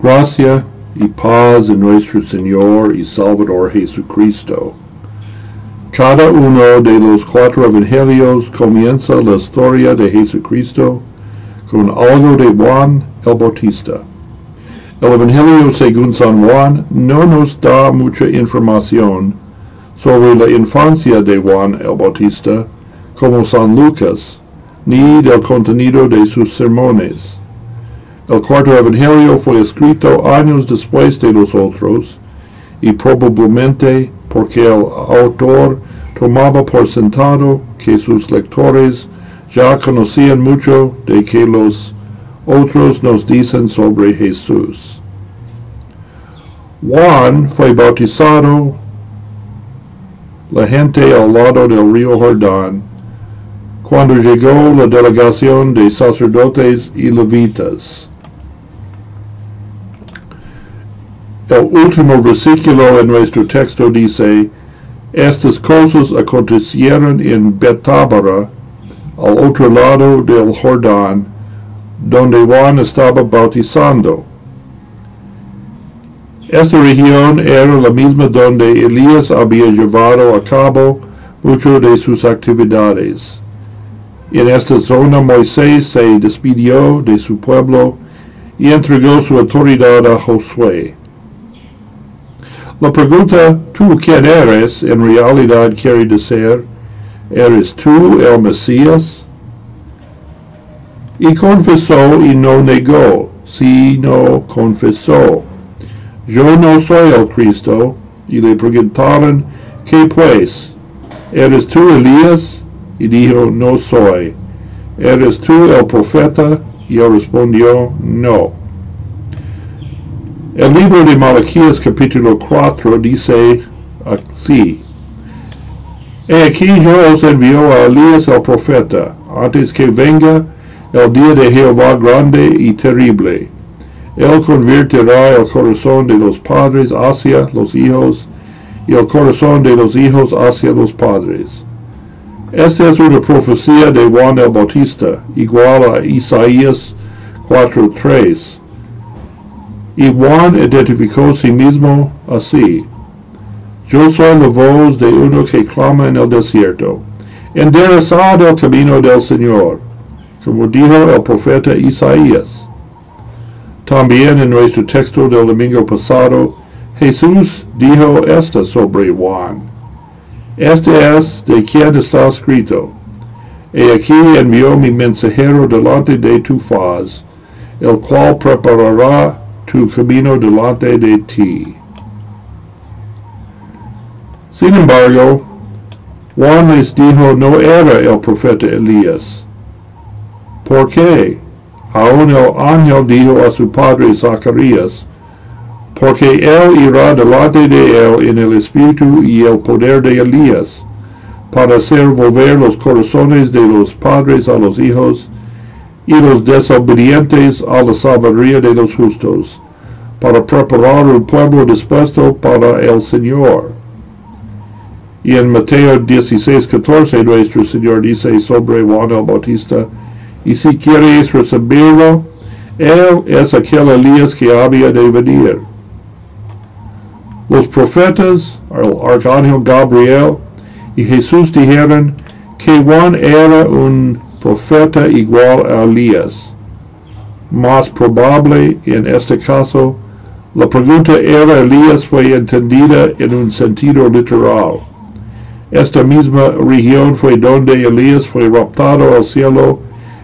Gracia y paz de nuestro Señor y Salvador Jesucristo. Cada uno de los cuatro evangelios comienza la historia de Jesucristo con algo de Juan el Bautista. El Evangelio según San Juan no nos da mucha información sobre la infancia de Juan el Bautista como San Lucas, ni del contenido de sus sermones. El cuarto evangelio fue escrito años después de los otros y probablemente porque el autor tomaba por sentado que sus lectores ya conocían mucho de que los otros nos dicen sobre Jesús. Juan fue bautizado la gente al lado del río Jordán cuando llegó la delegación de sacerdotes y levitas. El último versículo en nuestro texto dice, estas cosas acontecieron en Betábara, al otro lado del Jordán, donde Juan estaba bautizando. Esta región era la misma donde Elías había llevado a cabo muchas de sus actividades. En esta zona Moisés se despidió de su pueblo y entregó su autoridad a Josué. La pregunta, ¿tú quién eres? en realidad quiere decir, ¿eres tú el Mesías? Y confesó y no negó, sino confesó. Yo no soy el Cristo. Y le preguntaron, ¿qué pues? ¿Eres tú Elías? Y dijo, no soy. ¿Eres tú el profeta? Y respondió, no. El libro de Malaquías capítulo 4 dice así. He aquí yo os envío a Elías el profeta, antes que venga el día de Jehová grande y terrible. Él convertirá el corazón de los padres hacia los hijos y el corazón de los hijos hacia los padres. Esta es una profecía de Juan el Bautista, igual a Isaías 4.3. Y Juan identificó sí mismo así. Yo soy la voz de uno que clama en el desierto. Enderezad el camino del Señor, como dijo el profeta Isaías. También en nuestro texto del domingo pasado, Jesús dijo esto sobre Juan. Este es de quien está escrito. He aquí envió mi mensajero delante de tu faz, el cual preparará tu camino delante de ti. Sin embargo, Juan les dijo no era el profeta Elías. ¿Por qué? Aún el ángel dijo a su padre Zacarías, porque él irá delante de él en el espíritu y el poder de Elías, para hacer volver los corazones de los padres a los hijos y los desobedientes a la sabiduría de los justos, para preparar un pueblo dispuesto para el Señor. Y en Mateo 16, 14 nuestro Señor dice sobre Juan el Bautista, y si quieres recibirlo, él es aquel Elías que había de venir. Los profetas, el arcángel Gabriel y Jesús dijeron que Juan era un profeta igual a Elías. Más probable en este caso, la pregunta era Elías fue entendida en un sentido literal. Esta misma región fue donde Elías fue raptado al cielo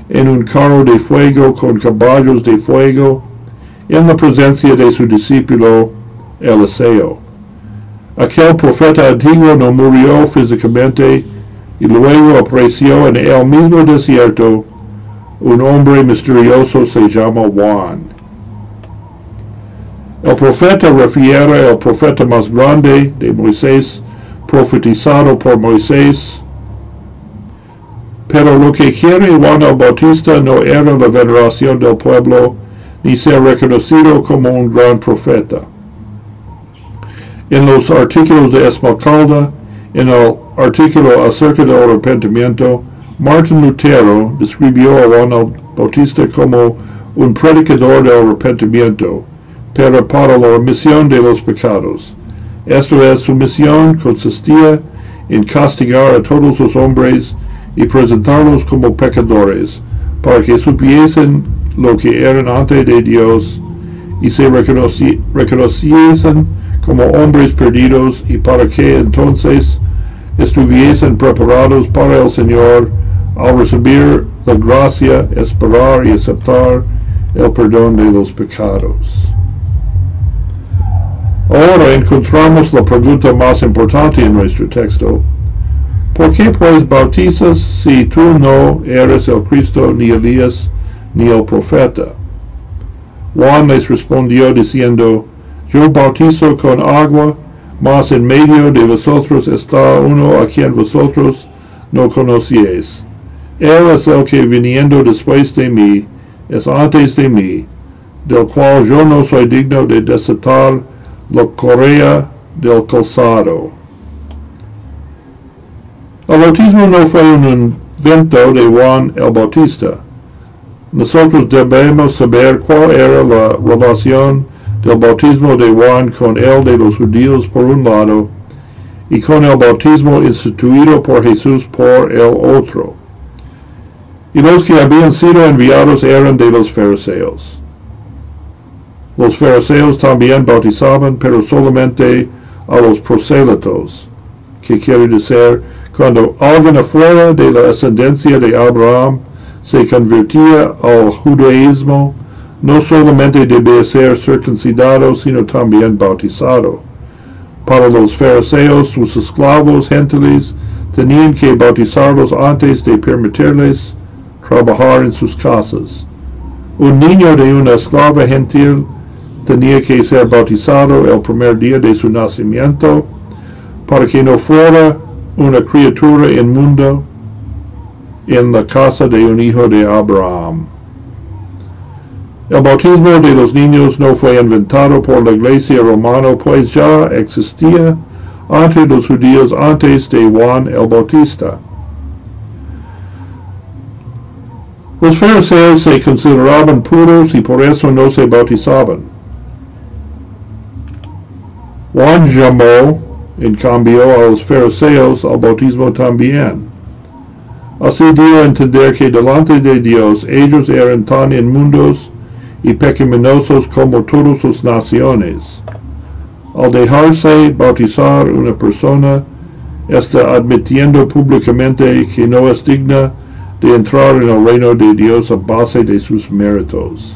en un carro de fuego con caballos de fuego en la presencia de su discípulo Eliseo. Aquel profeta antiguo no murió físicamente y luego apareció en el mismo desierto un hombre misterioso se llama Juan. El profeta refiere al profeta más grande de Moisés, profetizado por Moisés. Pero lo que quiere Juan el Bautista no era la veneración del pueblo, ni ser reconocido como un gran profeta. En los artículos de Esmalcalda, en el artículo acerca del arrepentimiento, Martin Lutero describió a Juan Bautista como un predicador del arrepentimiento, pero para la remisión de los pecados. Esto es, su misión consistía en castigar a todos los hombres y presentarlos como pecadores, para que supiesen lo que eran ante de Dios y se reconociesen como hombres perdidos y para que entonces estuviesen preparados para el Señor al recibir la gracia, esperar y aceptar el perdón de los pecados. Ahora encontramos la pregunta más importante en nuestro texto. ¿Por qué pues bautizas si tú no eres el Cristo, ni Elías, ni el profeta? Juan les respondió diciendo, Yo bautizo con agua, mas en medio de vosotros está uno a quien vosotros no conocíais. Él es el que viniendo después de mí, es antes de mí, del cual yo no soy digno de desatar la correa del calzado. El bautismo no fue un invento de Juan el Bautista. Nosotros debemos saber cuál era la relación del bautismo de Juan con el de los judíos por un lado y con el bautismo instituido por Jesús por el otro. Y los que habían sido enviados eran de los fariseos. Los fariseos también bautizaban, pero solamente a los prosélitos, que quiere decir cuando alguien afuera de la ascendencia de Abraham se convertía al judaísmo, no solamente debía ser circuncidado, sino también bautizado. Para los fariseos, sus esclavos gentiles tenían que bautizarlos antes de permitirles trabajar en sus casas. Un niño de una esclava gentil tenía que ser bautizado el primer día de su nacimiento para que no fuera una criatura inmunda en la casa de un hijo de Abraham. El bautismo de los niños no fue inventado por la iglesia romana, pues ya existía entre los judíos antes de Juan el Bautista. Los fariseos se consideraban puros y por eso no se bautizaban. Juan llamó en cambio a los fariseos al bautismo también. Así dio a entender que delante de Dios ellos eran tan inmundos y pecaminosos como todas las naciones. Al dejarse bautizar una persona, está admitiendo públicamente que no es digna de entrar en el reino de Dios a base de sus méritos.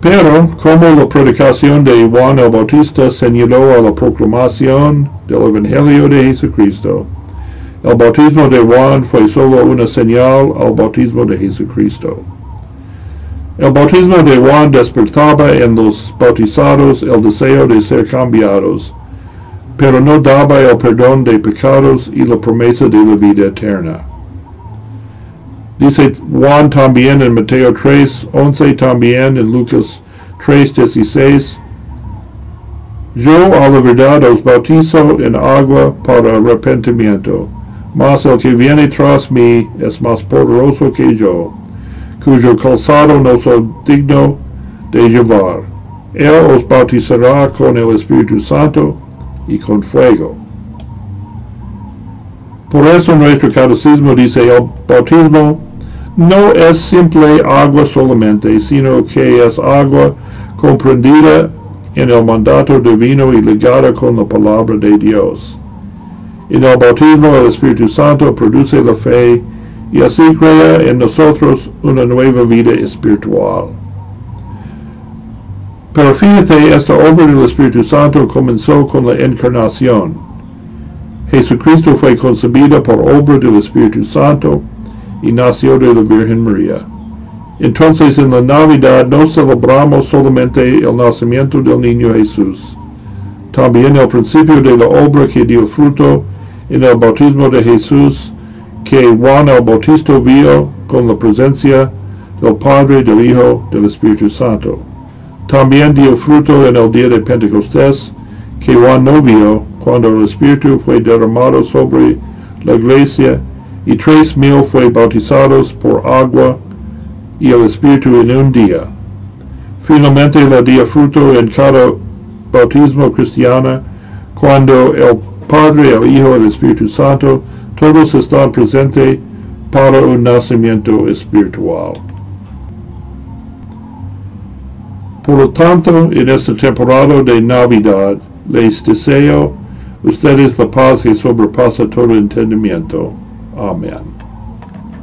Pero, como la predicación de Juan el Bautista señaló a la proclamación del Evangelio de Jesucristo, el bautismo de Juan fue solo una señal al bautismo de Jesucristo. El bautismo de Juan despertaba en los bautizados el deseo de ser cambiados, pero no daba el perdón de pecados y la promesa de la vida eterna. Dice Juan también en Mateo 3, 11 también en Lucas 3, 16. Yo a la verdad os bautizo en agua para arrepentimiento, mas el que viene tras mí es más poderoso que yo, cuyo calzado no soy digno de llevar. Él os bautizará con el Espíritu Santo y con fuego. Por eso nuestro catecismo dice el bautismo no es simple agua solamente, sino que es agua comprendida en el mandato divino y ligada con la palabra de Dios. En el bautismo el Espíritu Santo produce la fe y así crea en nosotros una nueva vida espiritual. Pero fíjate, esta obra del Espíritu Santo comenzó con la encarnación. Jesucristo fue concebido por obra del Espíritu Santo y nació de la Virgen María. Entonces en la Navidad no celebramos solamente el nacimiento del niño Jesús, también el principio de la obra que dio fruto en el bautismo de Jesús que Juan el Bautista vio con la presencia del Padre, del Hijo, del Espíritu Santo. También dio fruto en el día de Pentecostés, que Juan no vio cuando el Espíritu fue derramado sobre la iglesia y tres mil fue bautizados por agua y el Espíritu en un día. Finalmente, la día fruto en cada bautismo cristiana, cuando el Padre, el Hijo el Espíritu Santo, todos están presentes para un nacimiento espiritual. Por lo tanto, en esta temporada de Navidad, les deseo ustedes la paz que sobrepasa todo entendimiento. Amén.